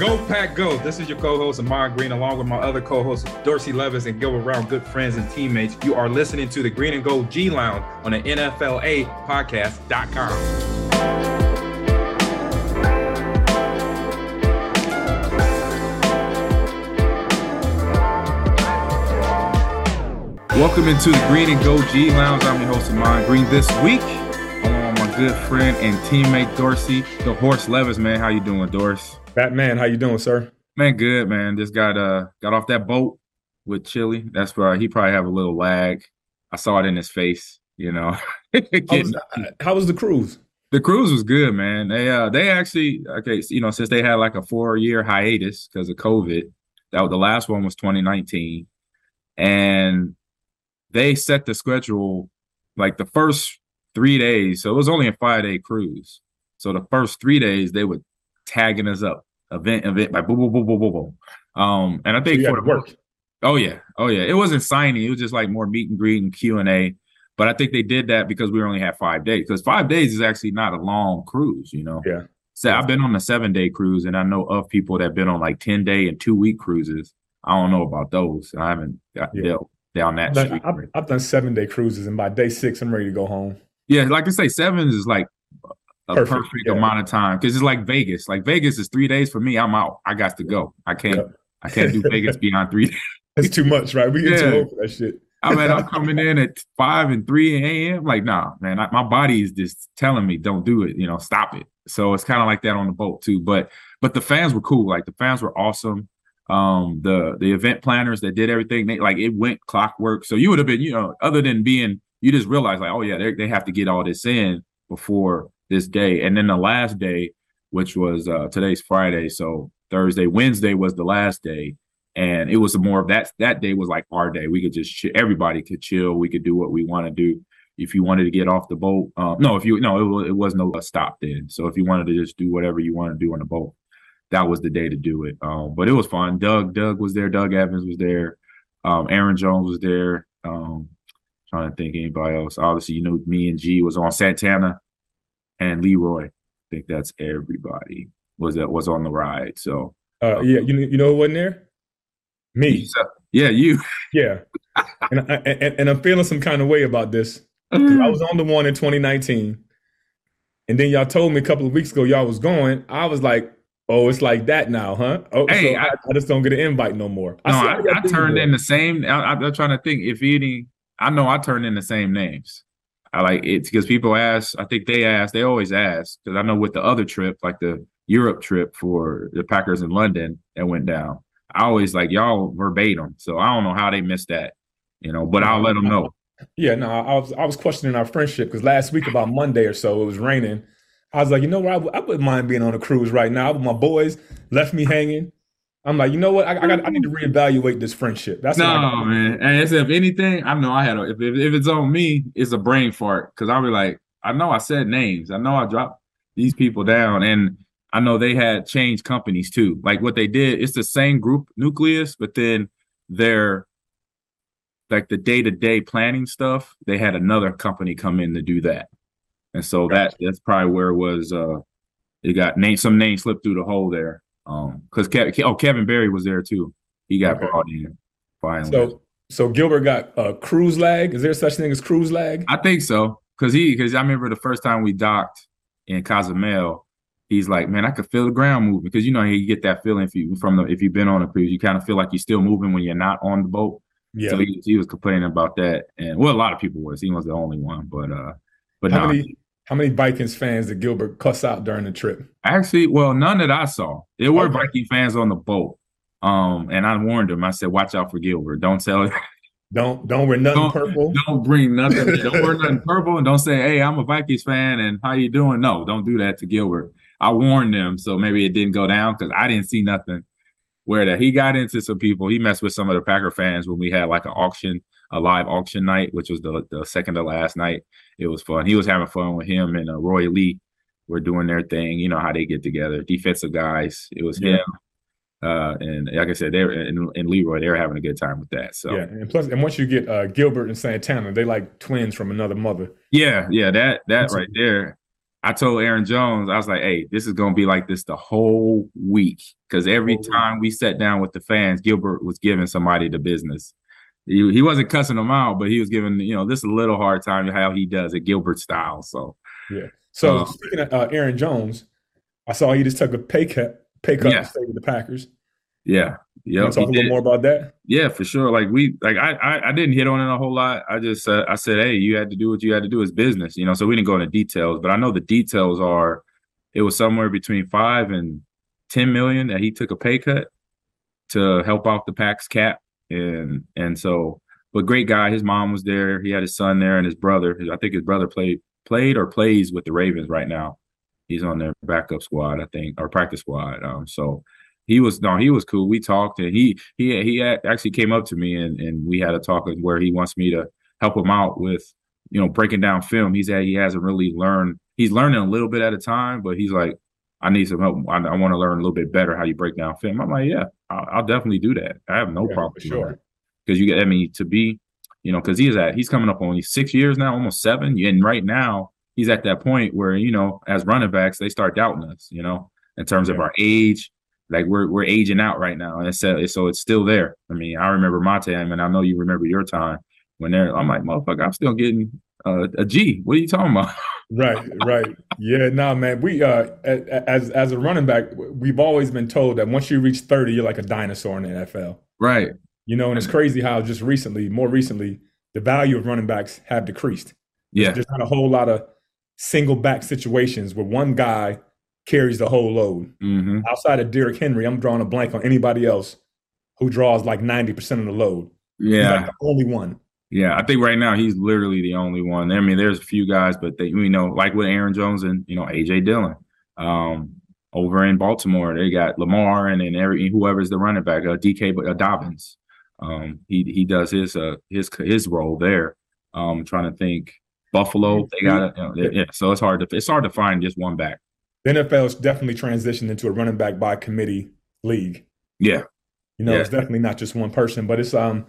Go Pack Go. This is your co-host Ahman Green, along with my other co-hosts Dorsey Levens and Gilbert Brown, good friends and teammates. You are listening to the Green and Gold G Lounge on the NFLA podcast.com. Welcome into the Green and Gold G Lounge. I'm your host Ahman Green. This week, along with my good friend and teammate Dorsey, the Horse Levens. Man, how you doing, Doris? Batman, how you doing, sir? Man, good man. Just got uh got off that boat with Chili. That's where he probably have a little lag. I saw it in his face. You know. how, was, how was the cruise? The cruise was good, man. They uh they actually okay, you know, since they had like a four year hiatus because of COVID, that was, the last one was 2019, and they set the schedule like the first three days. So it was only a five day cruise. So the first three days they would tagging us up event event by boom boom boom boom boom boom. Um, and I think for the work. Oh yeah, oh yeah. It wasn't signing. It was just like more meet and greet and Q and A. But I think they did that because we only had five days. Because five days is actually not a long cruise, you know. Yeah. So I've been on a seven day cruise, and I know of people that have been on like ten day and two week cruises. I don't know about those. I haven't got yeah. dealt down that I've done, I've, I've, done seven day cruises, and by day six, I'm ready to go home. Yeah, like I say, seven is like a perfect, perfect yeah. amount of time because it's like Vegas. Like Vegas is three days for me. I'm out. I got to go. I can't. Yep. I can't do Vegas beyond three. That's too much, right? We get yeah. too old for that shit. I mean, I'm coming in at five and three a.m. Like, nah, man, I, my body is just telling me, don't do it. You know, stop it. So it's kind of like that on the boat too. But but the fans were cool. Like the fans were awesome um the the event planners that did everything they like it went clockwork so you would have been you know other than being you just realize like oh yeah they have to get all this in before this day and then the last day which was uh today's friday so thursday wednesday was the last day and it was more of that that day was like our day we could just ch- everybody could chill we could do what we want to do if you wanted to get off the boat um no if you no it, it was no stop then so if you wanted to just do whatever you want to do on the boat that was the day to do it. Um, but it was fun. Doug, Doug was there. Doug Evans was there. Um, Aaron Jones was there. Um, trying to think anybody else. Obviously, you know, me and G was on Santana and Leroy. I think that's everybody was that was on the ride. So uh, yeah, you you know who wasn't there? Me. Yeah, you. Yeah, and, I, and, and I'm feeling some kind of way about this. I was on the one in 2019, and then y'all told me a couple of weeks ago y'all was going. I was like, Oh, it's like that now, huh? Oh, hey, so I, I, just don't get an invite no more. No, I, I, I turned in the same. I, am trying to think if any. I know I turned in the same names. I like it because people ask. I think they ask. They always ask because I know with the other trip, like the Europe trip for the Packers in London, that went down. I always like y'all verbatim. So I don't know how they missed that, you know. But I'll let them know. Yeah, no, I was I was questioning our friendship because last week about Monday or so it was raining I was like, you know what? I w- I wouldn't mind being on a cruise right now. But my boys left me hanging. I'm like, you know what? I, I got. I need to reevaluate this friendship. That's no man. And if anything, I know I had. A, if, if if it's on me, it's a brain fart because I'll be like, I know I said names. I know I dropped these people down, and I know they had changed companies too. Like what they did, it's the same group nucleus, but then their like the day to day planning stuff, they had another company come in to do that. And so that that's probably where it was uh it got name some name slipped through the hole there. Um because Ke- oh Kevin Barry was there too. He got okay. brought in finally. So so Gilbert got a uh, cruise lag. Is there such thing as cruise lag? I think so. because he because I remember the first time we docked in Cozumel, he's like, man, I could feel the ground moving because you know you get that feeling if you from the if you've been on a cruise, you kind of feel like you're still moving when you're not on the boat. Yeah. So he, he was complaining about that, and well, a lot of people was. He was the only one, but uh, but how no, many how many Vikings fans did Gilbert cuss out during the trip? actually, well, none that I saw. There were Okay. Viking fans on the boat, um, and I warned him. I said, watch out for Gilbert. Don't tell. Don't don't wear nothing Don't- purple. Don't bring nothing. don't wear nothing purple, and don't say, "Hey, I'm a Vikings fan, and how you doing?" No, don't do that to Gilbert. I warned them, so maybe it didn't go down because I didn't see nothing. Where that he got into some people, he messed with some of the Packer fans when we had like an auction, a live auction night, which was the the second to last night. It was fun. He was having fun with him and uh, Leroy. Were doing their thing. You know how they get together. Defensive guys. It was Yeah. him. Uh, and like I said, they're and, and Leroy, they were having a good time with that. So Yeah, and plus, and once you get uh, Gilbert and Santana, they like twins from another mother. Yeah, yeah, that that That's- right there. I told Aaron Jones, I was like, "Hey, this is gonna be like this the whole week because every time we sat down with the fans, Gilbert was giving somebody the business. He, he wasn't cussing them out, but he was giving you know this a little hard time how he does it, Gilbert style. So Yeah. So Uh, speaking of uh, Aaron Jones, I saw he just took a pay cut pay cut Yeah. to stay with the Packers. yeah, yeah, talk a little more about that? Yeah, for sure. Like we, like I, I, I didn't hit on it a whole lot. I just, uh, I said, hey, you had to do what you had to do as business, you know. So we didn't go into details, but I know the details are, it was somewhere between five and ten million that he took a pay cut to help out the Pack's cap, and and so, but great guy. His mom was there. He had his son there and his brother. I think his brother played played or plays with the Ravens right now. He's on their backup squad, I think, or practice squad. Um, so he was no, he was cool. We talked, and he he he actually came up to me, and and we had a talk where he wants me to help him out with you know breaking down film. He's at he hasn't really learned. He's learning a little bit at a time, but he's like, I need some help. I, I want to learn a little bit better how you break down film. I'm like, yeah, I'll, I'll definitely do that. I have no Yeah, problem sure. because you get. I mean, to be, you know, because he is at he's coming up on six years now, almost seven, and right now he's at that point where you know, as running backs, they start doubting us. You know, in terms of our age, like we're we're aging out right now, and it's, uh, so it's still there. I mean, I remember my time, and I know you remember your time when they're. I'm like, motherfucker, I'm still getting uh, a G. What are you talking about? Right, right. Yeah, nah, man. We uh as as a running back, we've always been told that once you reach 30, you're like a dinosaur in the NFL. right. You know, and it's crazy how just recently, more recently, the value of running backs have decreased. Yeah. There's not a whole lot of single back situations where one guy carries the whole load. hmm Outside of Derrick Henry, I'm drawing a blank on anybody else who draws like 90% of the load. He's Yeah. like the only one. Yeah, I think right now he's literally the only one. I mean, there's a few guys, but they, you know, like with Aaron Jones and you know AJ Dillon, um, over in Baltimore, they got Lamar and then every whoever's the running back, uh, JK uh, Dobbins. Um, he he does his uh his his role there. Um, trying to think Buffalo, they got you know, they- yeah. So it's hard to it's hard to find just one back. The NFL has definitely transitioned into a running back by committee league. Yeah, You know, Yeah. it's definitely not just one person, but it's um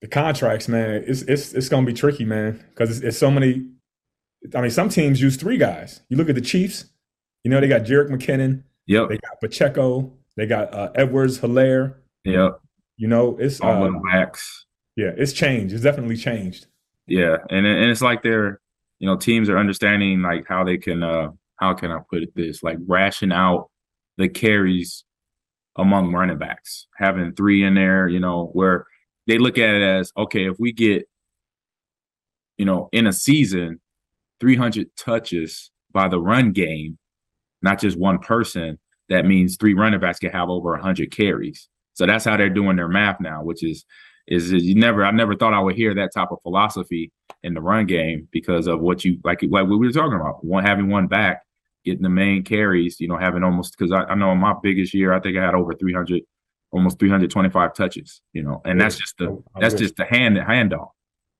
the contracts, man. It's it's it's gonna be tricky, man, because it's, it's so many. I mean, some teams use three guys. You look at the Chiefs. You know, they got Jerick McKinnon, yep, they got Pacheco, they got uh, Edwards, Helaire. yep. You know, it's All uh, backs. yeah, it's changed. It's definitely changed. Yeah, and and it's like they're you know teams are understanding like how they can uh how can I put it this like ration out the carries among running backs, having three in there, you know, where they look at it as okay, if we get you know in a season 300 touches by the run game, not just one person, that means three running backs can have over 100 carries. So that's how they're doing their math now, which is is, is you never I never thought I would hear that type of philosophy in the run game because of what you like what we were talking about one having one back getting the main carries you know having almost because I, I know in my biggest year I think I had over 300 almost 325 touches you know and that's just the that's just the hand handoff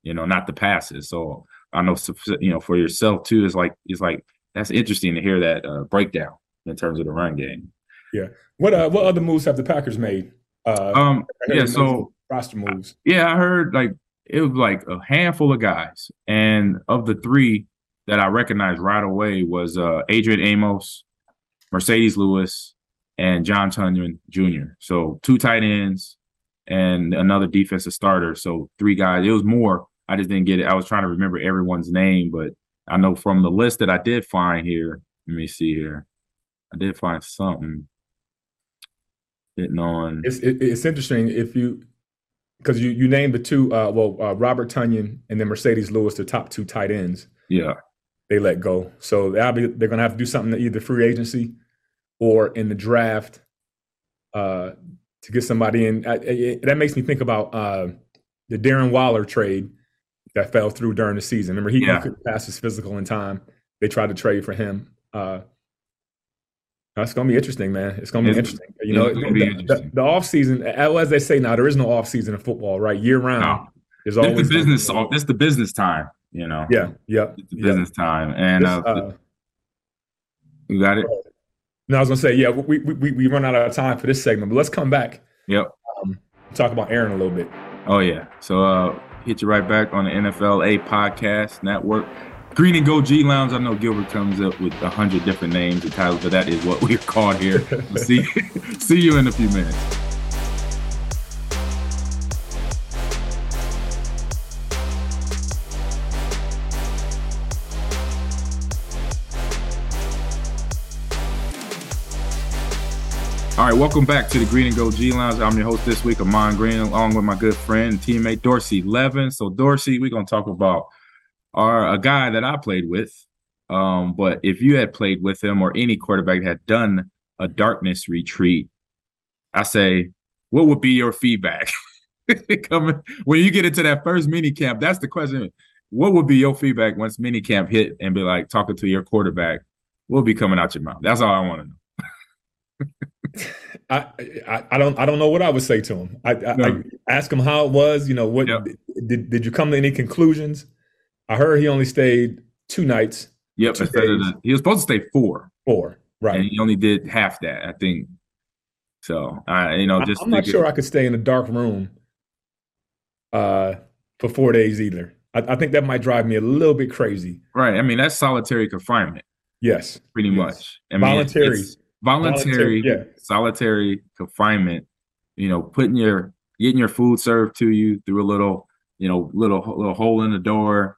you know not the passes so I know you know for yourself too it's like it's like that's interesting to hear that uh, breakdown in terms of the run game Yeah. What uh, what other moves have the Packers made? Uh, um yeah so roster moves. Yeah, I heard like it was like a handful of guys, and of the three that I recognized right away was uh, Adrian Amos, Marcedes Lewis, and John Tonyan Jr. So two tight ends and another defensive starter. So three guys. It was more I just didn't get it. I was trying to remember everyone's name, but I know from the list that I did find here. Let me see here. I did find something. Hitting on. It's it, it's interesting if you because you you named the two uh, well uh, Robert Tonyan and then Marcedes Lewis the top two tight ends. Yeah, they let go. So they'll be, they're going to have to do something to either free agency or in the draft uh, to get somebody in. I, I, that makes me think about uh, the Darren Waller trade that fell through during the season. Remember, he, yeah. couldn't pass his physical in time. They tried to trade for him. Uh, that's going to be interesting, man. It's going to be interesting. You know, the, the, the, off season, as they say now, there is no off season in football, right? Year round. No. There's always the business. It's the business time. You know. Yeah. Yeah. It's the business time, and this, uh, uh, you got it. No, I was gonna say, yeah, we, we we run out of time for this segment, but let's come back. Yep. Um, talk about Aaron a little bit. Oh yeah. So uh, hit you right back on the NFL A podcast network. Green and Gold G Lounge. I know Gilbert comes up with a hundred different names and titles, but that is what we're called here. see, see you in a few minutes. Welcome back to the Green and Gold G Lounge. I'm your host this week, Ahman Green, along with my good friend and teammate Dorsey Levens. So, Dorsey, we're gonna talk about are a guy that I played with. Um, but if you had played with him or any quarterback had done a darkness retreat, I say, what would be your feedback? Coming when you get into that first mini camp, that's the question. What would be your feedback once mini camp hit and be like talking to your quarterback? Will be coming out your mouth? That's all I want to know. I, I, I don't I don't know what I would say to him. I, I, no. I ask him how it was. You know what yep. did did you come to any conclusions? I heard he only stayed two nights. Yep, instead of the, he was supposed to stay four. Four, right? And he only did half that, I think. So I, you know, just I'm not sure I could stay in a dark room uh, for four days either. I, I, think that might drive me a little bit crazy. Right. I mean, that's solitary confinement. Yes. Pretty yes. much. I mean, voluntary. voluntary, voluntary yeah. solitary confinement. You know, putting your getting your food served to you through a little, you know, little little hole in the door,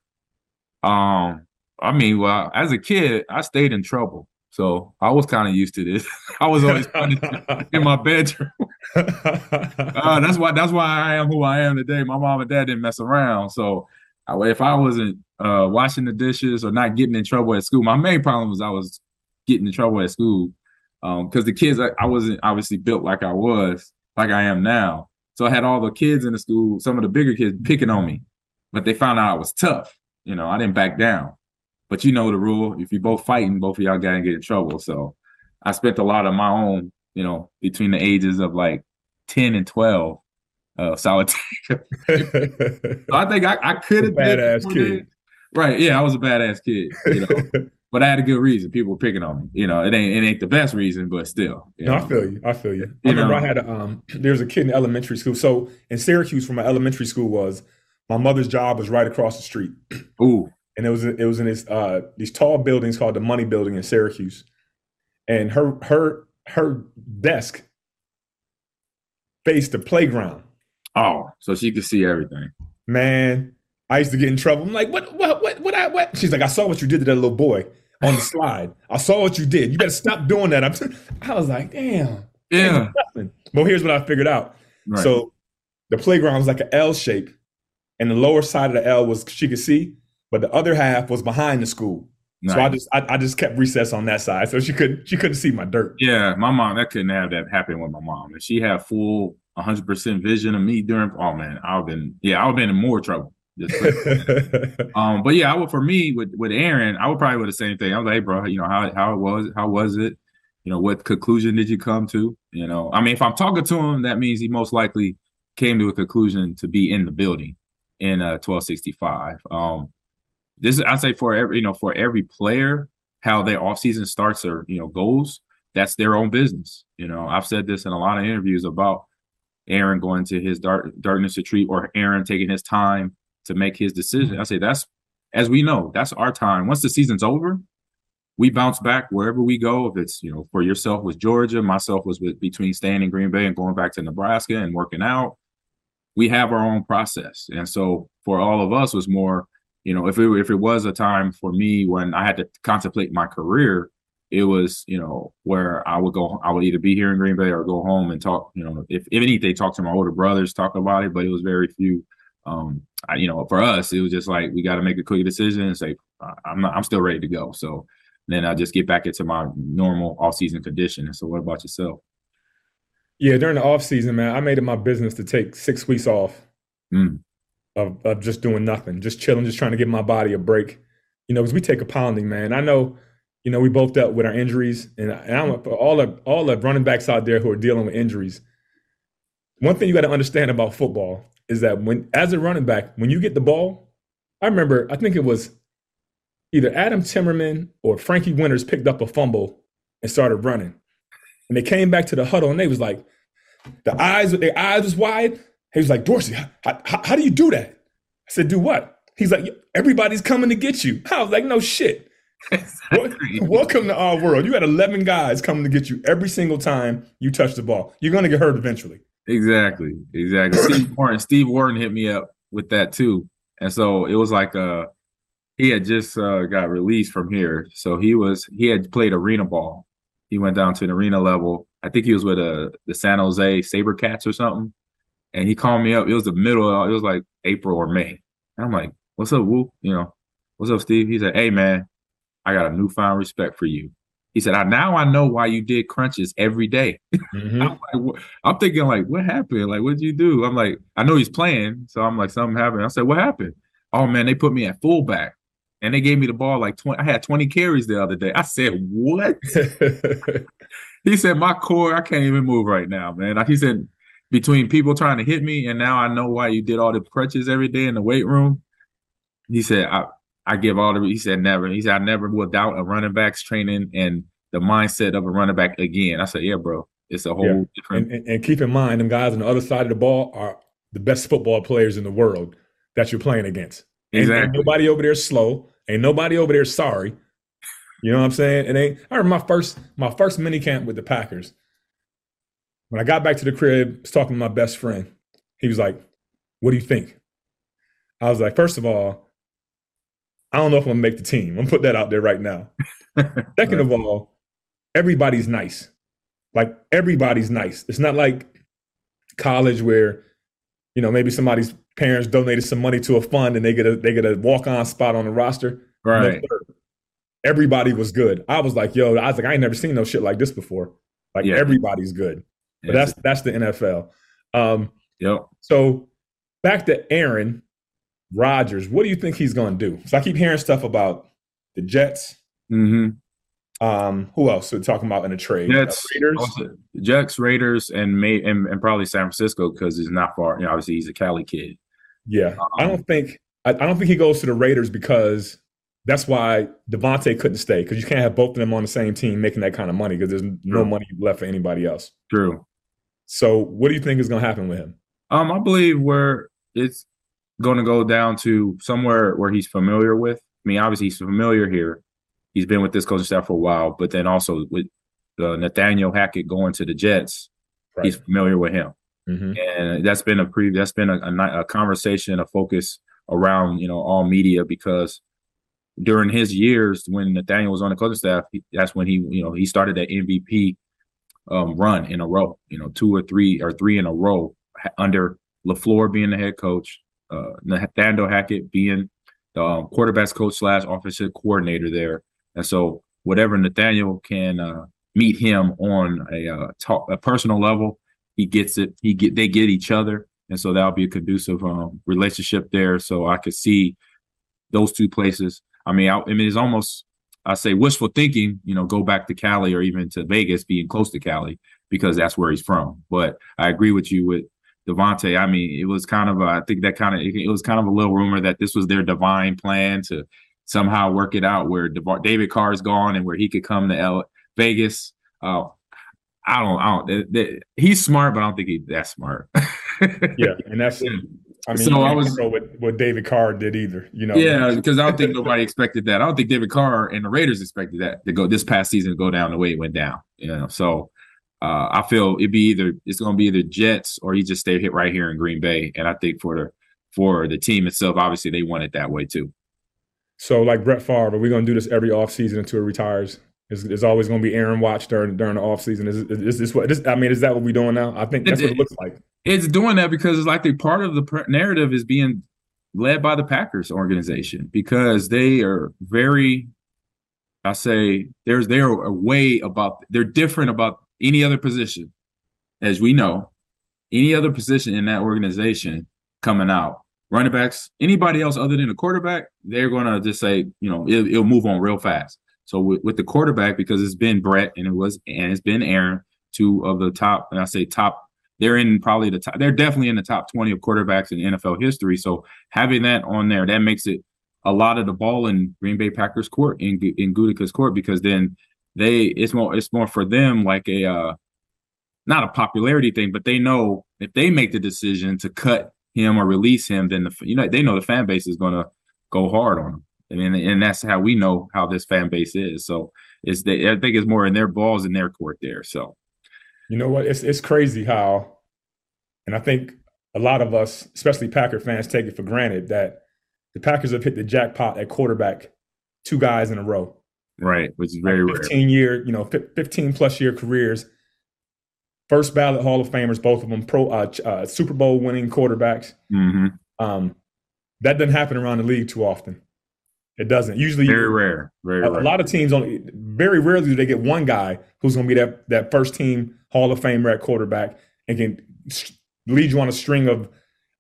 um, I mean, well, as a kid, I stayed in trouble. So I was kind of used to this. I was always in my bedroom. uh, that's why that's why I am who I am today. My mom and dad didn't mess around. So if I wasn't uh, washing the dishes or not getting in trouble at school, my main problem was I was getting in trouble at school because um, the kids I, I, wasn't obviously built like I was, like I am now. So I had all the kids in the school, some of the bigger kids picking on me, but they found out I was tough. You know, I didn't back down. But you know the rule: if you both fighting, both of y'all gotta get in trouble. So I spent a lot of my own, you know, between the ages of like ten and twelve, uh, solitary. so I think I, I could have badass kid. Right? Yeah, I was a badass kid. You know. but I had a good reason. People were picking on me. You know, it ain't it ain't the best reason, but still. no, know. I feel you. I feel you. I remember know? I had a um. There was a kid in elementary school. So in Syracuse, from my elementary school was my mother's job was right across the street. Ooh. And it was it was in this uh these tall buildings called the Money Building in Syracuse. And her her her desk faced the playground. Oh, so she could see everything. Man, I used to get in trouble. I'm like, what what what what I what? She's like, I saw what you did to that little boy on the slide. I saw what you did. You better stop doing that. I'm I was like, damn. Yeah. Well, here's what I figured out. Right. So the playground was like an L shape and the lower side of the L was she could see, but the other half was behind the school. Nice. So I just I, I, just kept recess on that side, so she couldn't she couldn't see my dirt. Yeah, my mom that couldn't have that happen with my mom. If she had full 100 percent vision of me during, oh man, I've been yeah I've been in more trouble. um, but yeah, I would for me with with Aaron, I would probably would the same thing. I was like, hey, bro, you know how how it was, how was it? You know, what conclusion did you come to? You know, I mean, if I'm talking to him, that means he most likely came to a conclusion to be in the building in uh 1265. Um this is I say for every you know for every player how their offseason starts or you know goals. that's their own business. You know, I've said this in a lot of interviews about Aaron going to his dark, darkness retreat or Aaron taking his time to make his decision. Mm-hmm. I say that's as we know, that's our time. Once the season's over, we bounce back wherever we go. If it's, you know, for yourself was Georgia, myself was with between staying in Green Bay and going back to Nebraska and working out we have our own process. And so for all of us was more, you know, if it if it was a time for me when I had to contemplate my career, it was, you know, where I would go, I would either be here in Green Bay or go home and talk, you know, if, if anything, talk to my older brothers, talk about it, but it was very few. Um, I, you know, for us, it was just like we got to make a quick decision and say, I'm not, I'm still ready to go. So then I just get back into my normal off season condition. And so, what about yourself? Yeah, during the off season, man, I made it my business to take six weeks off Mm. of, of just doing nothing, just chilling, just trying to give my body a break. You know, because we take a pounding, man. I know, you know, we both dealt with our injuries, and, and I'm for all the all the running backs out there who are dealing with injuries. One thing you got to understand about football is that when, as a running back, when you get the ball, I remember, I think it was either Adam Timmerman or Frankie Winters picked up a fumble and started running, and they came back to the huddle and they was like, the eyes, their eyes was wide. He was like, Dorsey, how, how, how do you do that? I said, do what? He's like, everybody's coming to get you. I was like, no shit. Wel- Welcome to our world. You had 11 guys coming to get you every single time you touch the ball. You're going to get hurt eventually. Exactly, exactly. Steve Warren, Steve Warren hit me up with that too, and so it was like uh he had just uh, got released from here, so he was he had played arena ball. He went down to an arena level. I think he was with uh, the San Jose SaberCats or something, and he called me up. It was the middle. Of, it was like April or May, and I'm like, "What's up, Woo? You know, what's up, Steve?" He said, "Hey, man, I got a newfound respect for you." He said, I, "Now I know why you did crunches every day." Mhm. I'm, like, I'm thinking like, what happened? Like, what did you do? I'm like, I know he's playing, so I'm like, something happened. I said, what happened? Oh man, they put me at fullback, and they gave me the ball like 20. I had 20 carries the other day. I said, what? he said, my core, I can't even move right now, man. He said, between people trying to hit me, and now I know why you did all the crutches every day in the weight room. He said, I, I give all the. He said, never. He said, I never will doubt a running back's training and the mindset of a running back again. I said, yeah, bro, it's a whole Yeah. different. and, and, and keep in mind, them guys on the other side of the ball are the best football players in the world that you're playing against. Ain't- Ain't, nobody over there slow. Ain't nobody over there sorry. You know what I'm saying? It ain't. I remember my first my first mini camp with the Packers. When I got back to the crib, I was talking to my best friend. He was like, "What do you think?" I was like, first of all, I don't know if I'm gonna make the team. I'm gonna put that out there right now. Second of all, everybody's nice. Like everybody's nice. It's not like college where, you know, maybe somebody's parents donated some money to a fund and they get a they get a walk on spot on the roster. Right. sir. Everybody was good. I was like, yo, I was like, I ain't never seen no shit like this before. Like Yeah. everybody's good. But that's that's the NFL. Um, yep. so back to Aaron Rodgers. What do you think he's going to do? So I keep hearing stuff about the Jets. Mm-hmm. Um, who else we're talking about in a trade? Jets, Uh, Raiders. also- Jets, Raiders, and may and, and probably San Francisco because he's not far. You know, obviously he's a Cali kid. Yeah, I don't think I, I don't think he goes to the Raiders because that's why Davante couldn't stay because you can't have both of them on the same team making that kind of money because there's no money left for anybody else. True. So what do you think is going to happen with him? Um, I believe where it's going to go down to somewhere where he's familiar with. I mean, obviously he's familiar here. He's been with this coaching staff for a while, but then also with uh, Nathaniel Hackett going to the Jets, he's familiar with him. Mhm. and that's been a pre that's been a, a, a conversation a focus around you know all media because during his years when Nathaniel was on the coaching staff he, that's when he you know he started that MVP um, run in a row you know two or three or three in a row under Lafleur being the head coach uh, Nathaniel Hackett being the um, quarterbacks coach slash offensive coordinator there and so whatever Nathaniel can uh, meet him on a uh, talk, a personal level he gets it. He get they get each other, and so that'll be a conducive um, relationship there. So I could see those two places. I mean, I, I mean, it's almost I say wishful thinking. You know, go back to Cali or even to Vegas, being close to Cali because that's where he's from. But I agree with you with Davante. I mean, it was kind of a, I think that kind of it, was kind of a little rumor that this was their divine plan to somehow work it out where Devar- David Carr is gone and where he could come to L- Vegas. Uh, I don't, I don't. th- th- he's smart, but I don't think he's that smart. Yeah, and that's. I mean, So I was- control what, what David Carr did either. You know, Yeah, because I don't think nobody expected that. I don't think David Carr and the Raiders expected that to go this past season to go down the way it went down. You know, so uh, I feel it'd be either it's going to be either Jets or he just stay hit right here in Green Bay. And I think for the for the team itself, obviously they want it that way too. So like Brett Favre, are we going to do this every offseason until he retires? Is, is always going to be Aaron Watch during during the offseason? Is, is, is this what? Is, I mean, is that what we're doing now? I think that's what it looks like. It's doing that because it's like the part of the narrative is being led by the Packers organization because they are very, I say, there's they're a way about they're different about any other position, as we know, any other position in that organization coming out. Running backs, anybody else other than a quarterback, they're going to just say, you know, it, will move on real fast. So with, with, the quarterback, because it's been Brett and it was and it's been Aaron, two of the top, and I say top, they're in probably the top. They're definitely in the top twenty of quarterbacks in NFL history. So having that on there, that makes it a lot of the ball in Green Bay Packers court in in Gutekunst's court because then they it's more it's more for them like a uh not a popularity thing, but they know if they make the decision to cut him or release him, then the you know they know the fan base is going to go hard on him. I mean, and that's how we know how this fan base is. So it's they, I think it's more in their balls in their court there. So you know what? It's it's crazy how, and I think a lot of us, especially Packer fans, take it for granted that the Packers have hit the jackpot at quarterback two guys in a row. Right, which is very 15 rare. year, you know, 15 plus year careers. First ballot Hall of Famers, both of them pro uh, uh, Super Bowl winning quarterbacks. Mm-hmm. Um, that doesn't happen around the league too often. It doesn't. Usually, very rare. Very a, rare. a lot of teams only. Very rarely do they get one guy who's going to be that that first team Hall of Famer at quarterback and can lead you on a string of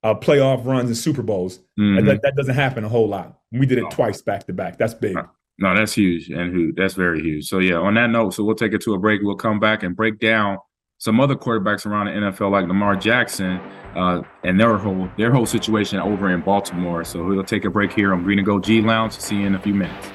uh, playoff runs and Super Bowls. Mm-hmm. That, that, doesn't happen a whole lot. We did it twice back to back. That's big. No, that's huge and who that's very huge. So yeah, on that note, so we'll take it to a break. We'll come back and break down some other quarterbacks around the NFL like Lamar Jackson uh, and their whole their whole situation over in Baltimore. So we'll take a break here on Green and Gold G Lounge. See you in a few minutes.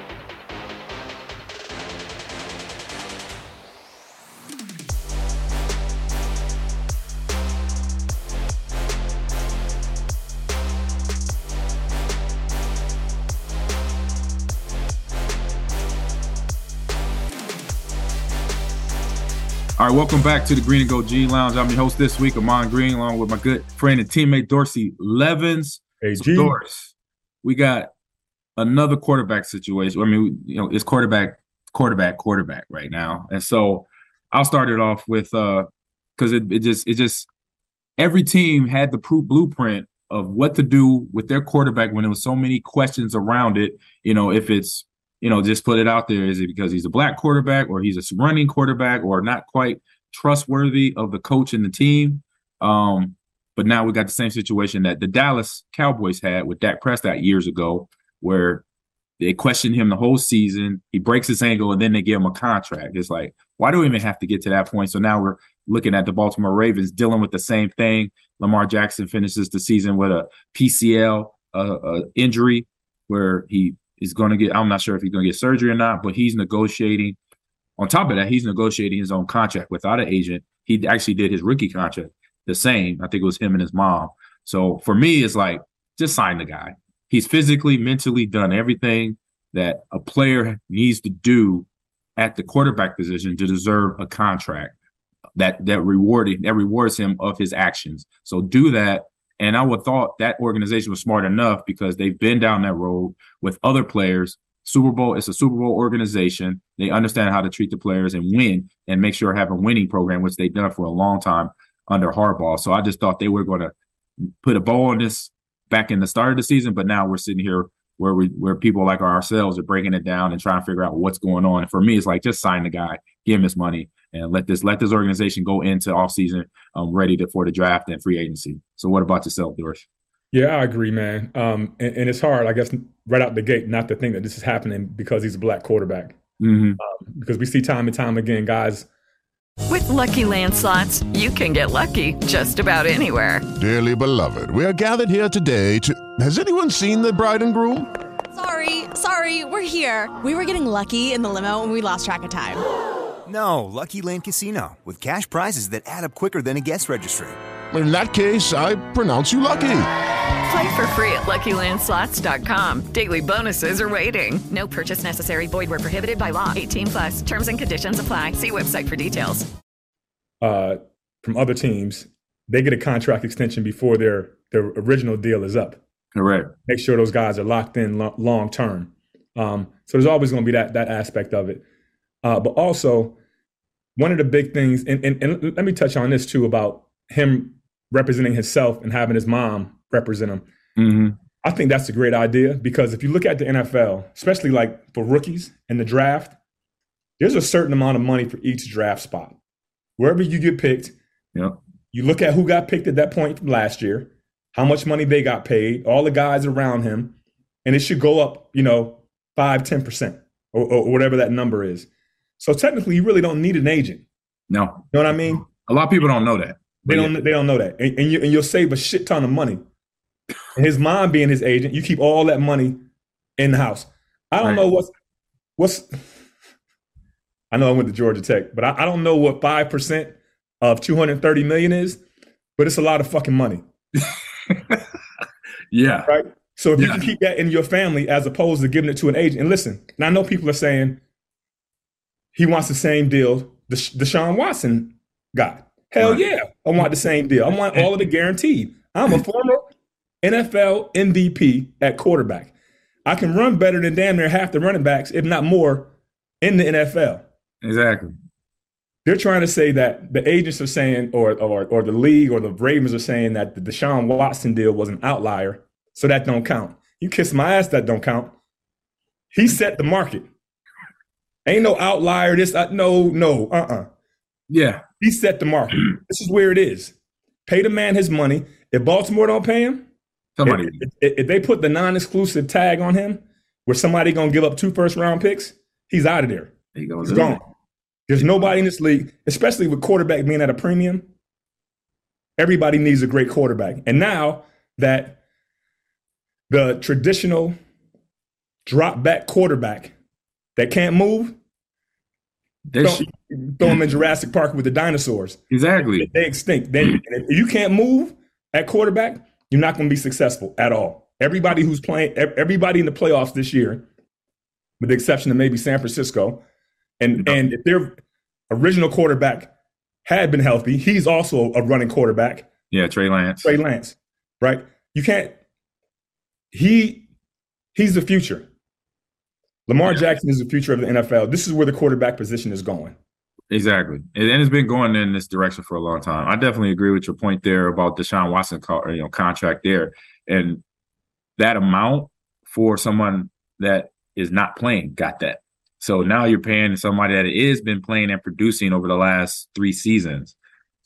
Welcome back to the Green and Gold G Lounge. I'm your host this week, Ahman Green, along with my good friend and teammate Dorsey Levens. Hey, so G. Doris, we got another quarterback situation. I mean, you know, it's quarterback, quarterback, quarterback right now, and so I'll start it off with uh, because it, it just it just every team had the proof blueprint of what to do with their quarterback when there was so many questions around it. You know, if it's you know, just put it out there. Is it because he's a black quarterback or he's a running quarterback or not quite trustworthy of the coach and the team? Um, but now we got the same situation that the Dallas Cowboys had with Dak Prescott years ago, where they questioned him the whole season. He breaks his ankle and then they give him a contract. It's like, why do we even have to get to that point? So now we're looking at the Baltimore Ravens dealing with the same thing. Lamar Jackson finishes the season with a PCL uh, uh, injury where he is going to get. I'm not sure if he's going to get surgery or not, but he's negotiating. On top of that, he's negotiating his own contract without an agent. He actually did his rookie contract the same. I think it was him and his mom. So for me, it's like just sign the guy. He's physically, mentally done everything that a player needs to do at the quarterback position to deserve a contract that that rewarding that rewards him of his actions. So do that and I would thought that organization was smart enough because they've been down that road with other players. Super Bowl, it's a Super Bowl organization. They understand how to treat the players and win and make sure have a winning program, which they've done for a long time under Harbaugh. So I just thought they were going to put a bow on this back in the start of the season, but now we're sitting here where we where people like ourselves are breaking it down and trying to figure out what's going on. And for me, it's like just sign the guy, give him his money, and let this let this organization go into off season um, ready to, for the draft and free agency. So, what about yourself, Doris? Yeah, I agree, man. Um, and, and, it's hard, I guess, right out the gate, not to think that this is happening because he's a black quarterback. Mm-hmm. Um, because we see time and time again, guys. With LuckyLand Slots, you can get lucky just about anywhere. Dearly beloved, we are gathered here today to. Has anyone seen the bride and groom? Sorry, sorry, we're here. We were getting lucky in the limo, and we lost track of time. No, Lucky Land Casino, with cash prizes that add up quicker than a guest registry. In that case, I pronounce you lucky. Play for free at LuckyLandSlots.com. Daily bonuses are waiting. No purchase necessary. Void where prohibited by law. 18 plus. Terms and conditions apply. See website for details. uh, from other teams, they get a contract extension before their their original deal is up. Correct. Make sure those guys are locked in lo- long term. Um, so there's always going to be that that aspect of it. Uh, but also, one of the big things, and, and, and let me touch on this too about him representing himself and having his mom represent him. Mm-hmm. I think that's a great idea because if you look at the NFL, especially like for rookies in the draft, there's a certain amount of money for each draft spot. Wherever you get picked, you look at who got picked at that point from last year, how much money they got paid, all the guys around him, and it should go up, you know, five, 10% or, or whatever that number is. So technically, you really don't need an agent. No. You know what I mean? A lot of people don't know that. They don't. yeah. They don't know that, and, and, you, and you'll save a shit ton of money. And his mom being his agent, you keep all that money in the house. I don't Right. know what's what's. I know I went to Georgia Tech, but I, I don't know what five percent of two hundred thirty million is, but it's a lot of fucking money, Yeah. right? So if you can keep that in your family as opposed to giving it to an agent, and listen, and I know people are saying he wants the same deal the Deshaun Watson got. Hell Right. yeah, I want the same deal. I want all of it guaranteed. I'm a former NFL MVP at quarterback. I can run better than damn near half the running backs, if not more, in the NFL. Exactly. They're trying to say that the agents are saying, or or or the league or the Ravens are saying that the Deshaun Watson deal was an outlier, so that don't count. You kiss my ass, that don't count. He set the market. Ain't no outlier. This uh, no no uh uh Yeah. He set the market. this is where it is. Pay the man his money. If Baltimore don't pay him, Somebody. if, if- if they put the non-exclusive tag on him, where somebody gonna give up two first round picks, he's out of there. He goes He's gone. There's nobody in this league, especially with quarterback being at a premium. Everybody needs a great quarterback. And now that the traditional drop back quarterback that can't move, throw, sh- throw him in Jurassic Park with the dinosaurs. exactly. They extinct. Then if you can't move at quarterback, you're not going to be successful at all. Everybody who's playing, everybody in the playoffs this year, with the exception of maybe San Francisco, and and if their original quarterback had been healthy, he's also a running quarterback, Yeah. Trey Lance. Trey Lance, right? You can't. He he's the future. Lamar Jackson is the future of the NFL. This is where the quarterback position is going. Exactly, and, it's been going in this direction for a long time. I definitely agree with your point there about Deshaun Watson, you know, contract there, and that amount for someone that is not playing got that. So now you're paying somebody that is been playing and producing over the last three seasons,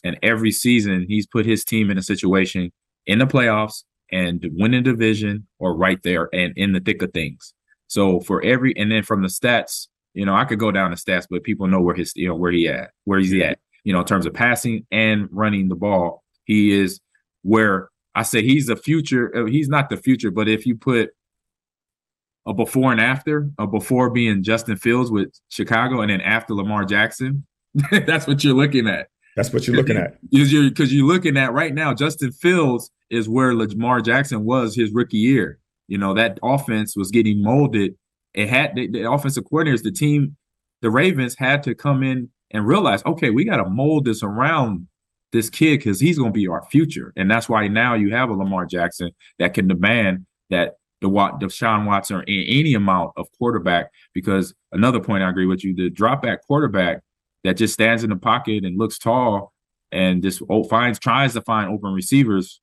and every season he's put his team in a situation in the playoffs and to win a division or right there and in the thick of things. So for every and then from the stats, you know, I could go down the stats, but people know where his, you know, where he at, where he's at, you know, in terms of passing and running the ball. He is where I say he's the future. uh, He's not the future, but if you put a before and after, a before being Justin Fields with Chicago, and then after Lamar Jackson, that's what you're looking at. That's what you're looking at. Because you're, you're looking at right now, Justin Fields is where Lamar Jackson was his rookie year. You know, that offense was getting molded. It had the, the offensive coordinators, the team, the Ravens had to come in and realize, okay, we got to mold this around this kid because he's going to be our future. And that's why now you have a Lamar Jackson that can demand that the Wat, Deshaun Watson or any amount of quarterback. Because another point I agree with you, the drop back quarterback that just stands in the pocket and looks tall and just finds tries to find open receivers,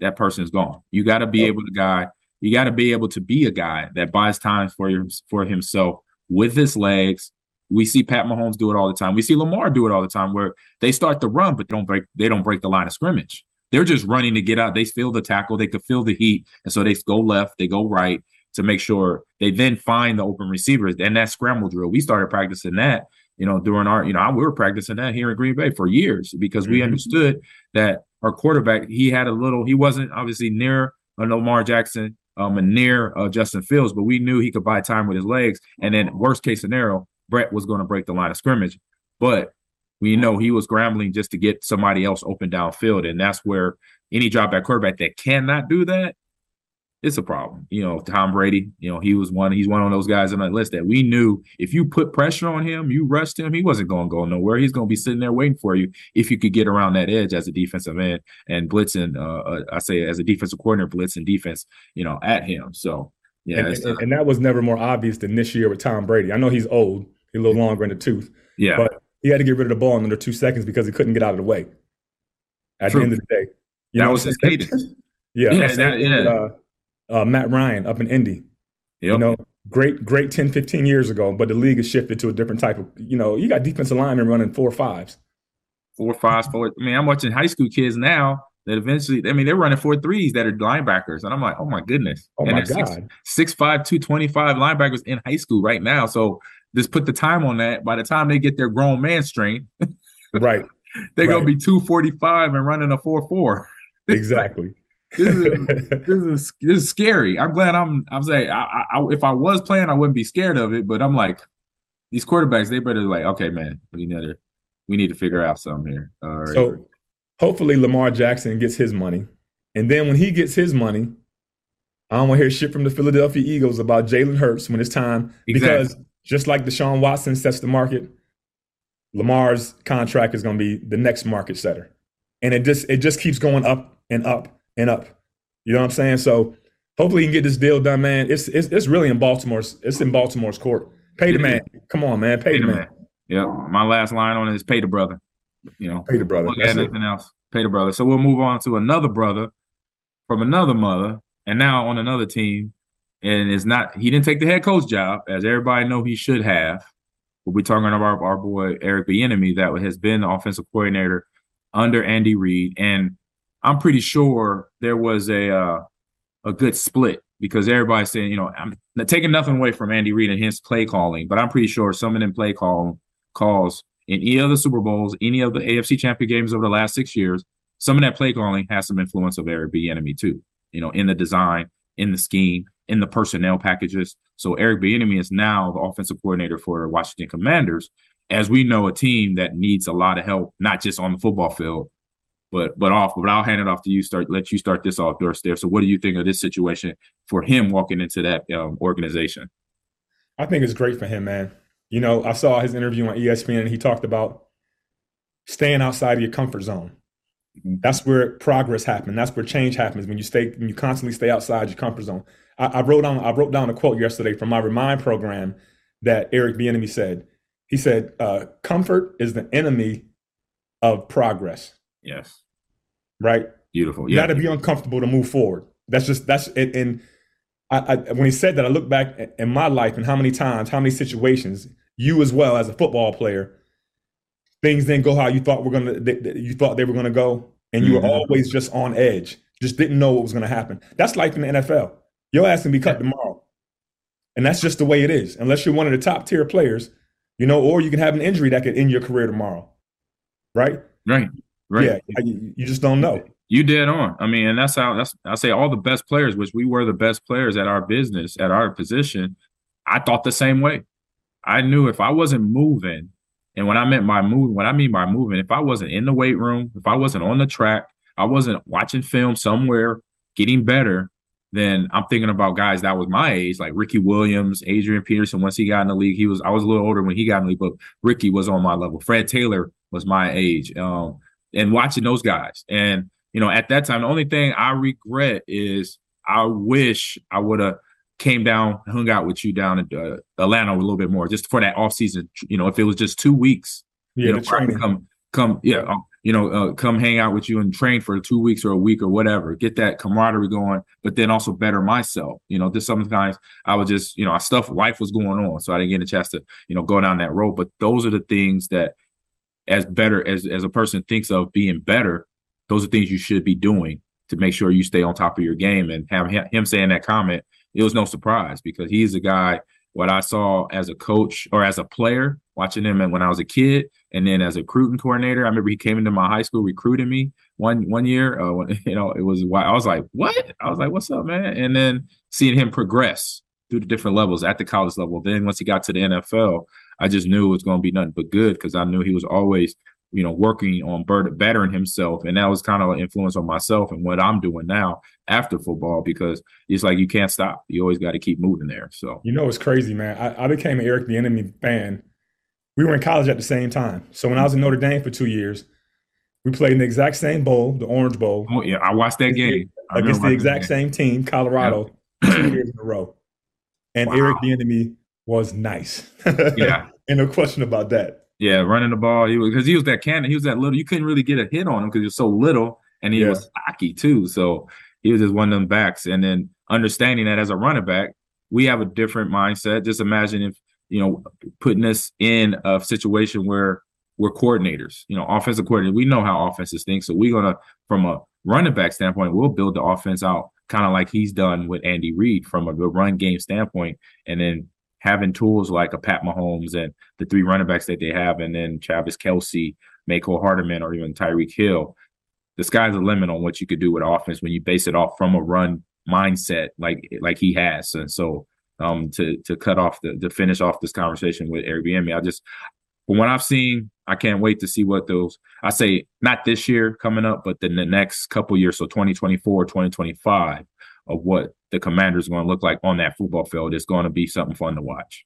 that person is gone. You got to be able to guy. You got to be able to be a guy that buys time for your, for himself with his legs. We see Pat Mahomes do it all the time. We see Lamar do it all the time, where they start to run, but don't break. They don't break the line of scrimmage. They're just running to get out. They feel the tackle. They could feel the heat, and so they go left. They go right to make sure they then find the open receivers. And that scramble drill, we started practicing that. You know, during our, you know, we were practicing that here in Green Bay for years because we Mhm. understood that our quarterback, he had a little, he wasn't obviously near uh, Lamar Jackson um, and near uh, Justin Fields, but we knew he could buy time with his legs. And then, worst case scenario, Brett was going to break the line of scrimmage. But we know he was scrambling just to get somebody else open downfield. And that's where any drop back quarterback that cannot do that it's a problem. You know, Tom Brady, you know, he was one, he's one of those guys on that list that we knew if you put pressure on him, you rushed him, he wasn't going to go nowhere. He's going to be sitting there waiting for you if you could get around that edge as a defensive end and blitzing, uh, uh, I say as a defensive coordinator, blitzing defense, you know, at him. So, yeah. And, and, and, that was never more obvious than this year with Tom Brady. I know he's old, he's a little longer in the tooth. Yeah. But he had to get rid of the ball in under two seconds because he couldn't get out of the way. At True. the end of the day. You that was his cadence. yeah. Yeah. That, yeah. Uh, uh, Matt Ryan up in Indy. Yep. You know, great, great 10, 15 years ago, but the league has shifted to a different type of, you know, you got defensive linemen running four fives. Four fives, four. I mean, I'm watching high school kids now that eventually, I mean, they're running four threes that are linebackers. And I'm like, oh my goodness. Oh and my God. Six, six, five, two, 25 linebackers in high school right now. So just put the time on that. By the time they get their grown man strength, right. They're right. going to be 245 and running a 4 4. Exactly this is this is this is scary. I'm glad I'm I'm saying I, I, if I was playing, I wouldn't be scared of it. But I'm like, these quarterbacks, they better like, okay, man, we need to we need to figure out something here. So hopefully Lamar Jackson gets his money, and then when he gets his money, I don't want to hear shit from the Philadelphia Eagles about Jalen Hurts when it's time exactly. because just like Deshaun Watson sets the market, Lamar's contract is going to be the next market setter, and it just it just keeps going up and up and up. You know what I'm saying? So hopefully you can get this deal done, man. It's it's, it's really in Baltimore's it's in Baltimore's court. Pay the man. Come on, man. Pay, pay the man. man. Yeah. My last line on it is pay the brother. You know, pay the brother. Look at nothing else. Pay the brother. So we'll move on to another brother from another mother, and now on another team. And it's not he didn't take the head coach job, as everybody know he should have. We'll be talking about our, our boy Eric Bieniemy that has been the offensive coordinator under Andy Reid. And I'm pretty sure there was a uh, a good split because everybody's saying, you know, I'm taking nothing away from Andy Reid and his play calling, but I'm pretty sure some of them play call calls in any of the Super Bowls, any of the AFC Champion games over the last six years, some of that play calling has some influence of Eric Bieniemy too. You know, in the design, in the scheme, in the personnel packages. So Eric Bieniemy is now the offensive coordinator for Washington Commanders, as we know, a team that needs a lot of help, not just on the football field, but but off. But I'll hand it off to you. Start let you start this off, Dorsey. There. So, what do you think of this situation for him walking into that um, organization? I think it's great for him, man. You know, I saw his interview on ESPN, and he talked about staying outside of your comfort zone. Mm-hmm. That's where progress happens. That's where change happens when you stay when you constantly stay outside your comfort zone. I, I wrote down I wrote down a quote yesterday from my Remind program that Eric Bieniemy said. He said, uh, "Comfort is the enemy of progress." Yes right? Beautiful. You got to be uncomfortable to move forward. That's just that's it. And I, I, when he said that, I look back in my life and how many times, how many situations, you as well as a football player, things didn't go how you thought were gonna. They, you thought they were gonna go, and you mm-hmm. were always just on edge, just didn't know what was gonna happen. That's life in the NFL. Your ass can be cut tomorrow, and that's just the way it is. Unless you're one of the top tier players, you know, or you can have an injury that could end your career tomorrow, right? Right. Right. Yeah, you just don't know. You dead on. I mean, and that's how that's I say all the best players, which we were the best players at our business, at our position. I thought the same way. I knew if I wasn't moving, and when I meant by moving, what I mean by moving, if I wasn't in the weight room, if I wasn't on the track, I wasn't watching film somewhere, getting better, then I'm thinking about guys that was my age, like Ricky Williams, Adrian Peterson. Once he got in the league, he was I was a little older when he got in the league, but Ricky was on my level. Fred Taylor was my age. Um, and watching those guys. And you know, at that time, the only thing I regret is I wish I would have came down, hung out with you down in uh, Atlanta a little bit more, just for that off season. You know, if it was just two weeks, yeah, you know, trying to come, come, yeah, um, you know, uh, come hang out with you and train for two weeks or a week or whatever, get that camaraderie going, but then also better myself. You know, just sometimes I was just, you know, I stuff, life was going on, so I didn't get a chance to, you know, go down that road. But those are the things that as better as as a person thinks of being better, those are things you should be doing to make sure you stay on top of your game. And have him saying that comment, it was no surprise because he's a guy. What I saw as a coach or as a player, watching him when I was a kid, and then as a recruiting coordinator, I remember he came into my high school recruiting me one one year. Uh, when, you know, it was why I was like, "What?" I was like, "What's up, man?" And then seeing him progress through the different levels at the college level. Then once he got to the NFL, I just knew it was going to be nothing but good because I knew he was always you know, working on bettering himself. And that was kind of an influence on myself and what I'm doing now after football because it's like you can't stop. You always got to keep moving there. So, you know, it's crazy, man. I, I became an Eric Bieniemy fan. We were in college at the same time. So when I was in Notre Dame for two years, we played in the exact same bowl, the Orange Bowl. Oh, yeah. I watched that game. Against the exact same team, Colorado, yep. two years in a row. And wow. Eric Bieniemy was nice. yeah. and no question about that. Yeah, running the ball. He was because he was that cannon. He was that little. You couldn't really get a hit on him because he was so little, and he yeah. was stocky too. So he was just one of them backs. And then understanding that as a running back, we have a different mindset. Just imagine if you know putting us in a situation where we're coordinators. You know, offensive coordinator. We know how offenses think, so we're gonna, from a running back standpoint, we'll build the offense out kind of like he's done with Andy Reid from a run game standpoint, and then having tools like a Pat Mahomes and the three running backs that they have, and then Travis Kelce, Mecole Hardman, or even Tyreek Hill, the sky's the limit on what you could do with offense when you base it off from a run mindset like like he has. And so um to to cut off the to finish off this conversation with Airbnb, I just from what I've seen, I can't wait to see what those I say not this year coming up, but then the next couple years, so 2024, 2025 of what the Commanders going to look like on that football field. It's going to be something fun to watch.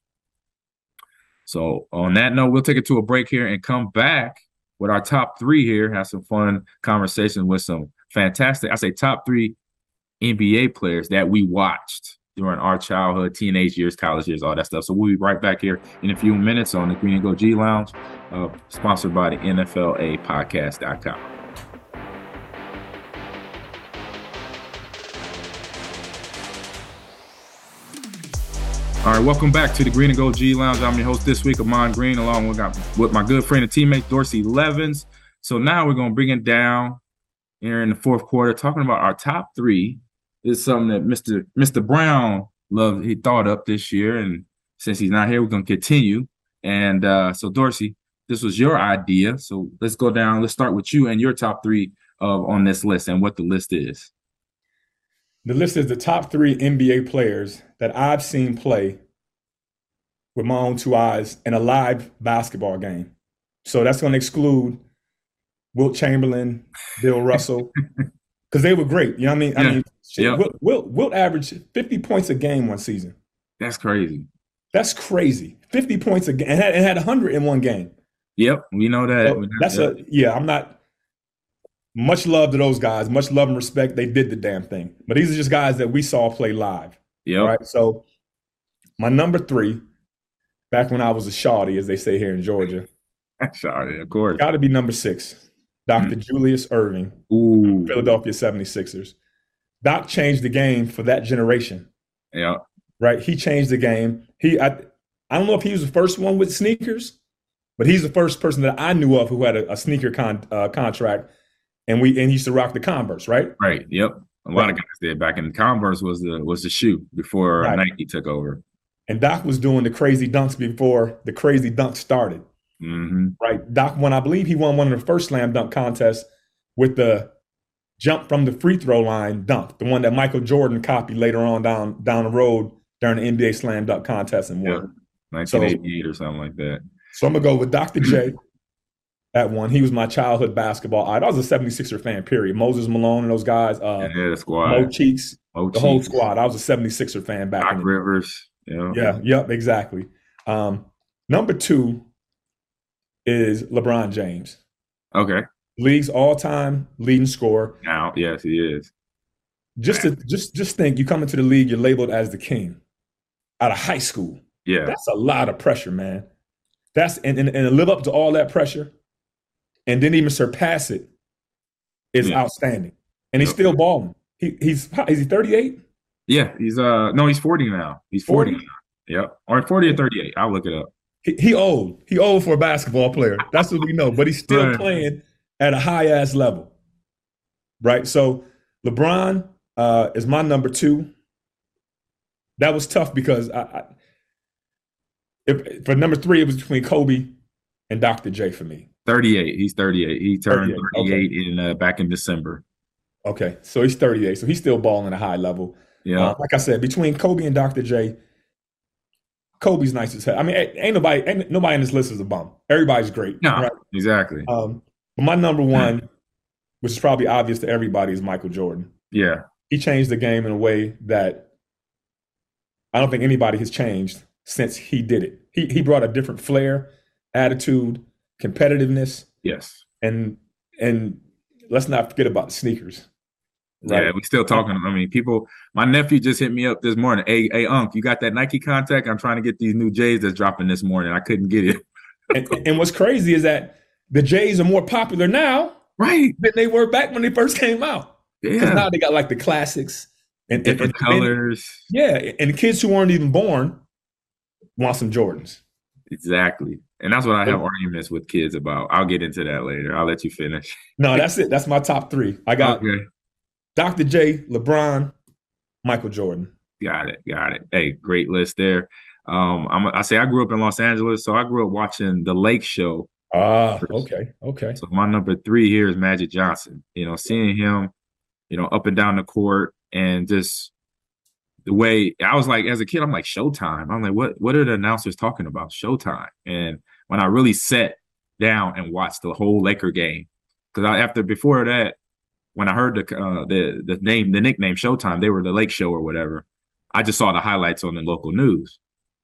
So on that note, we'll take it to a break here and come back with our top three here. Have some fun conversation with some fantastic, I say top three NBA players that we watched during our childhood, teenage years, college years, all that stuff. So we'll be right back here in a few minutes on the Green and Gold G Lounge, uh, sponsored by the NFLA podcast.com. All right, welcome back to the Green and Gold G Lounge. I'm your host this week, Ahman Green, along with, with my good friend and teammate Dorsey Levens. So now we're going to bring it down here in the fourth quarter, talking about our top three. This is something that Mr. Mr. Brown loved, he thought up this year. And since he's not here, we're going to continue. And uh, so, Dorsey, this was your idea. So let's go down. Let's start with you and your top three of on this list and what the list is. The list is the top three NBA players that I've seen play with my own two eyes in a live basketball game. So that's going to exclude Wilt Chamberlain, Bill Russell, because they were great. You know what I mean? Yeah. I mean, shit, yep. Wilt, Wilt, Wilt averaged 50 points a game one season. That's crazy. That's crazy. 50 points a game and had, and had 100 in one game. Yep, we know that. So that's a yeah. I'm not much love to those guys. Much love and respect. They did the damn thing. But these are just guys that we saw play live. Yeah. Right. So my number three, back when I was a shawty, as they say here in Georgia. shawty, of course. Got to be number six, Dr. Mm. Julius Erving, Ooh. Philadelphia 76ers. Doc changed the game for that generation. Yeah. Right. He changed the game. He I I don't know if he was the first one with sneakers, but he's the first person that I knew of who had a, a sneaker con, uh, contract and we and he used to rock the Converse, right? Right. Yep. A lot right. of guys did back in Converse was the was the shoe before right. Nike took over. And Doc was doing the crazy dunks before the crazy dunks started. Mm-hmm. Right. Doc won, I believe he won one of the first slam dunk contests with the jump from the free throw line dunk, the one that Michael Jordan copied later on down down the road during the NBA slam dunk contest and won. 1988 so, or something like that. So I'm gonna go with Dr. J. at one. He was my childhood basketball idol. I was a 76er fan, period. Moses Malone and those guys. Uh, yeah, the squad. Mo Cheeks, Mo the Cheeks. whole squad. I was a 76er fan back Doc in the Rivers. Yeah. yeah, yep, exactly. Um, number two is LeBron James. Okay. League's all-time leading scorer. Now, yes, he is. Just to just just think, you come into the league, you're labeled as the king out of high school. Yeah, that's a lot of pressure, man. That's and, and, and to live up to all that pressure, and then even surpass it is yeah. outstanding. And he's still balling. He, he's is he 38? Yeah, he's uh no, he's 40 now. He's 40, 40 now. Yep. Or 40 or 38. I'll look it up. He, he old. He old for a basketball player. That's what we know. But he's still right. playing at a high ass level. Right. So LeBron uh, is my number two. That was tough because I, I if, for number three, it was between Kobe and Dr. J for me. 38. He's 38. He turned 38, 38 okay. in uh, back in December. Okay, so he's 38. So he's still balling at a high level. Yeah. Uh, like I said, between Kobe and Dr. J, Kobe's nice as hell. I mean, ain't, nobody, ain't nobody in this list is a bum. Everybody's great. No, right? exactly. Um, but my number one, which is probably obvious to everybody, is Michael Jordan. Yeah. He changed the game in a way that I don't think anybody has changed since he did it. He he brought a different flair, attitude, competitiveness. Yes. And and let's not forget about the sneakers. Right. Yeah, we're still talking. I mean, people. My nephew just hit me up this morning. Hey, hey, Unc, you got that Nike contact? I'm trying to get these new J's that's dropping this morning. I couldn't get it. and, and what's crazy is that the J's are more popular now, right, than they were back when they first came out. Yeah. Because now they got like the classics and different and, colors. And, yeah, and the kids who weren't even born want some Jordans. Exactly. And that's what I have arguments with kids about. I'll get into that later. I'll let you finish. No, that's it. That's my top three. I got okay. Dr. J, LeBron, Michael Jordan. Got it. Got it. Hey, great list there. Um, I'm, I say I grew up in Los Angeles, so I grew up watching the Lake Show. Ah, okay, okay. So my number three here is Magic Johnson. You know, seeing him, you know, up and down the court, and just the way I was like as a kid, I'm like Showtime. I'm like, what? What are the announcers talking about? Showtime. And when I really sat down and watched the whole Laker game, because after before that, when I heard the uh, the the name, the nickname Showtime, they were the Lake Show or whatever. I just saw the highlights on the local news.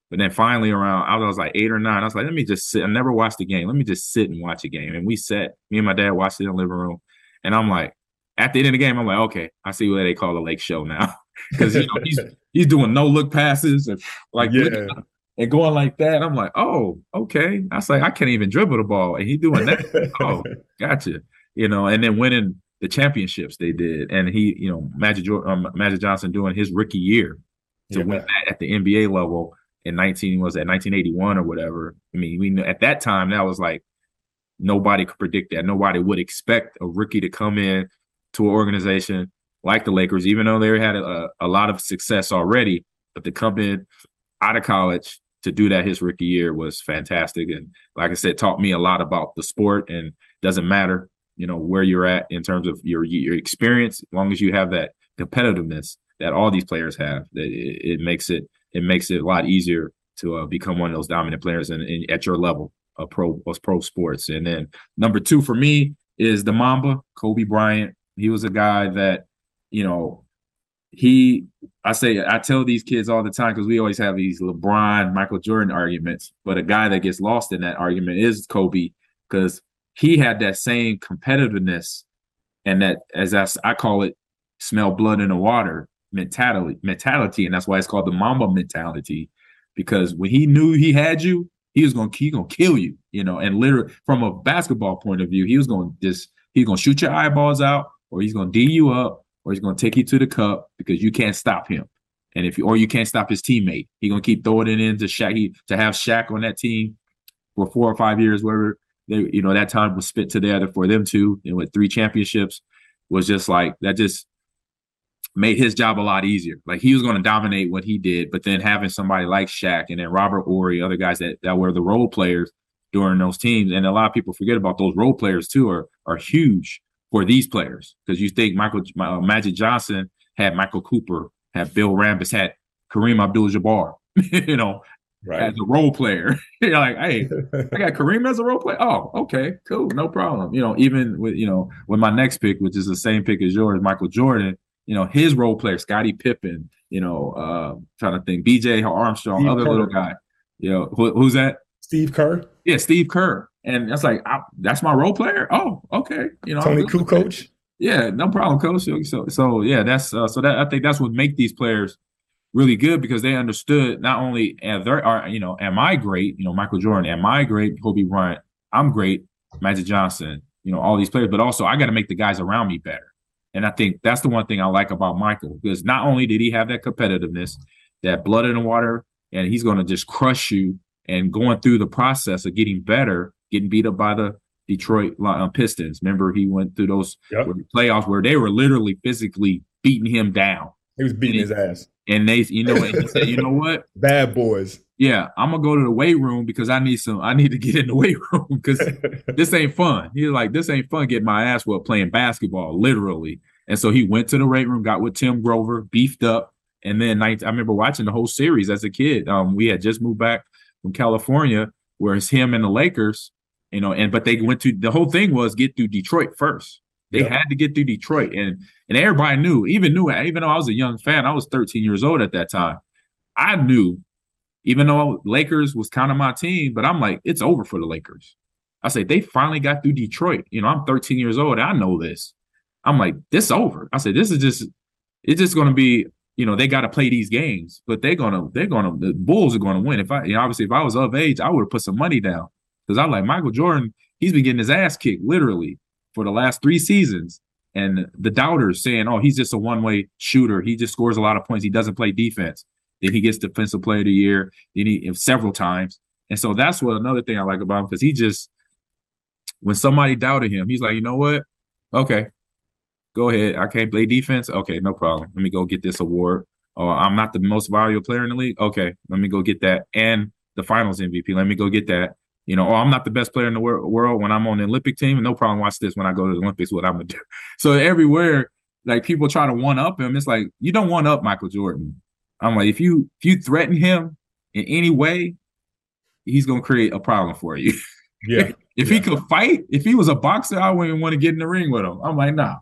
But then finally, around I was like eight or nine, I was like, let me just sit. I never watched the game. Let me just sit and watch a game. And we sat. Me and my dad watched it in the living room. And I'm like, at the end of the game, I'm like, okay, I see what they call the Lake Show now, because you know he's he's doing no look passes and like yeah. And going like that. I'm like, oh, okay. I was like, I can't even dribble the ball, and he doing that. oh, gotcha. You know, and then winning the championships they did, and he, you know, Magic um, Magic Johnson doing his rookie year to Yeah. win that at the NBA level in 19 was that 1981 or whatever. I mean, we at that time that was like nobody could predict that. Nobody would expect a rookie to come in to an organization like the Lakers, even though they had a, a lot of success already. But to come in out of college to do that his rookie year was fantastic, and like I said, taught me a lot about the sport. And doesn't matter, you know, where you're at in terms of your your experience, as long as you have that competitiveness that all these players have, that it, it makes it it makes it a lot easier to uh, become one of those dominant players and, and at your level of pro of pro sports. And then number two for me is the Mamba, Kobe Bryant. He was a guy that, you know, he I say I tell these kids all the time because we always have these LeBron, Michael Jordan arguments, but a guy that gets lost in that argument is Kobe because he had that same competitiveness and that as I, I call it, smell blood in the water mentality mentality, and that's why it's called the Mamba mentality because when he knew he had you, he was gonna he gonna kill you, you know. And literally from a basketball point of view, he was gonna just he's gonna shoot your eyeballs out, or he's gonna D you up, or he's gonna take you to the cup because you can't stop him. And if you or you can't stop his teammate, he's gonna keep throwing it into Shaq. He, to have Shaq on that team for four or five years, whatever they, you know, that time was spit together for them two, and with three championships, was just like that. Just made his job a lot easier. Like he was going to dominate what he did, but then having somebody like Shaq and then Robert Horry, other guys that, that were the role players during those teams, and a lot of people forget about those role players too, are are huge for these players because you think Michael uh, Magic Johnson had Michael Cooper, had Bill Rambis, had Kareem Abdul-Jabbar, you know, Right. as a role player. You're like, hey, I got Kareem as a role player. Oh, okay, cool, no problem. You know, even with you know, with my next pick, which is the same pick as yours, Michael Jordan. You know, his role player, Scottie Pippen. You know, uh, trying to think, B.J. Armstrong, Steve other Kerr. little guy. You know, who, who's that? Steve Kerr, Yeah, Steve Kerr. And that's like, I, that's my role player. Oh, okay. You know, Tony good with Yeah, no problem, coach. So, so, yeah, that's uh, so that I think that's what make these players really good because they understood not only am there are you know am I great, you know Michael Jordan, am I great, Kobe Bryant, I'm great, Magic Johnson, you know all these players, but also I got to make the guys around me better. And I think that's the one thing I like about Michael because not only did he have that competitiveness, that blood in the water, and he's going to just crush you and going through the process of getting better, getting beat up by the Detroit uh, Pistons. Remember, he went through those Yep. playoffs where they were literally physically beating him down. He was beating his ass. And they, you know, and he said, you know what? Bad boys. Yeah, I'm gonna go to the weight room because I need some. I need to get in the weight room because this ain't fun. He's like, this ain't fun getting my ass whooped playing basketball, literally. And so he went to the weight room, got with Tim Grover, beefed up, And then I, I remember watching the whole series as a kid. Um, we had just moved back from California, where it's him and the Lakers, you know, and but they went to the whole thing was get through Detroit first. They Yeah. had to get through Detroit, and and everybody knew, even knew, even though I was a young fan, I was 13 years old at that time. I knew, even though Lakers was kind of my team, but I'm like, it's over for the Lakers. I said they finally got through Detroit. You know, I'm 13 years old. I know this. I'm like, this over. I said, this is just, it's just going to be, you know, they got to play these games, but they're gonna, they're gonna, the Bulls are to win. If I, you know, obviously, if I was of age, I would have put some money down because I like Michael Jordan. He's been getting his ass kicked literally for the last three seasons. And the doubters saying, oh, he's just a one way shooter. He just scores a lot of points. He doesn't play defense. Then he gets defensive player of the year. Then he several times. And so that's what another thing I like about him because he just when somebody doubted him, he's like, you know what? Okay, go ahead. I can't play defense. Okay, no problem. Let me go get this award. Oh, I'm not the most valuable player in the league. Okay, let me go get that. And the finals MVP. Let me go get that. You know, oh, I'm not the best player in the wor- world when I'm on the Olympic team. No problem. Watch this when I go to the Olympics, what I'm gonna do. So everywhere, like people try to one up him. It's like you don't one up Michael Jordan. I'm like, if you if you threaten him in any way, he's gonna create a problem for you. Yeah. if he could fight, if he was a boxer, I wouldn't want to get in the ring with him. I'm like, nah.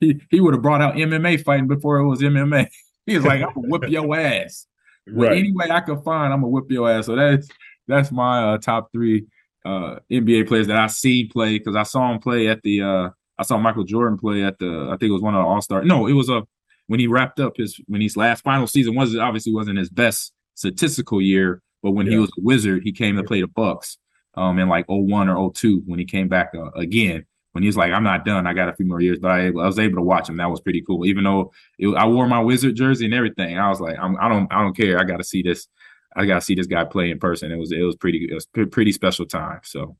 He he would have brought out MMA fighting before it was MMA. He was like, I'm gonna whip your ass. Right. any way I can find, I'm gonna whip your ass. So that's that's my uh, top three uh, NBA players that I see play because I saw him play at the uh, I saw Michael Jordan play at the I think it was one of the All Star. No, it was a when he wrapped up his when his last final season was obviously wasn't his best statistical year, but when he was a Wizard, he came to play the Bucks um in like 01 or 02 when he came back uh, again. When he's like, I'm not done. I got a few more years, but I, I was able to watch him. That was pretty cool. Even though it, I wore my Wizard jersey and everything, I was like, I'm, I don't, I don't care. I got to see this. I got to see this guy play in person. It was, it was pretty, it was pre- pretty special time. So,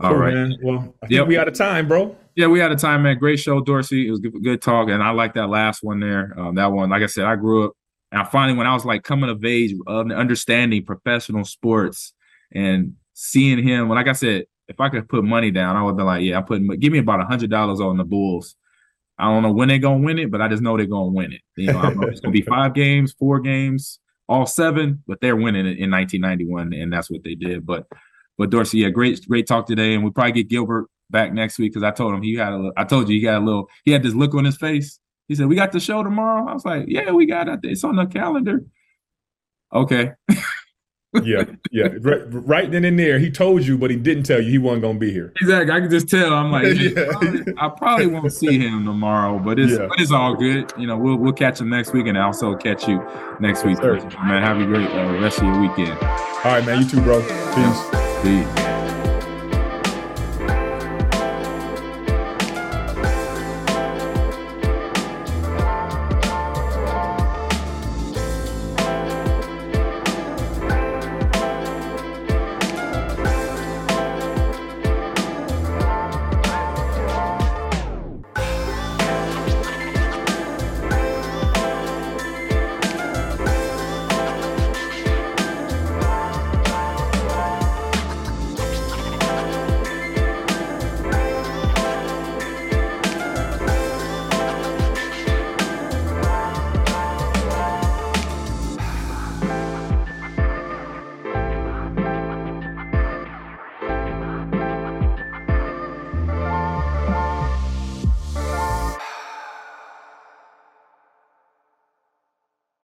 all Cool, right. man. Well, I think Yep. we out of time, bro. Yeah, we had a time, man. Great show, Dorsey. It was good, good talk, and I like that last one there. Um, that one, like I said, I grew up, and I finally, when I was like coming of age, uh, understanding professional sports and seeing him. Like I said, if I could put money down, I would be like, yeah, I'm putting. Give me about a hundred dollars on the Bulls. I don't know when they're gonna win it, but I just know they're gonna win it. You know, I know it's gonna be five games, four games, all seven, but they're winning it in 1991, and that's what they did. But, but Dorsey, yeah, great, great talk today, and we will probably get Gilbert back next week because I told him he had a, little- I told you he got a little, he had this look on his face. He said, "We got the show tomorrow." I was like, "Yeah, we got it. It's on the calendar." Okay, Yeah, yeah. Right, right then and there, he told you, but he didn't tell you he wasn't gonna be here. exactly. I can just tell. I'm like, Yeah. yeah, probably- I probably won't see him tomorrow, but it's Yeah. but it's all good. You know, we'll we'll catch him next week, and also catch you next week. Man, have a great uh, rest of your weekend. All right, man. You too, bro. Peace. Peace.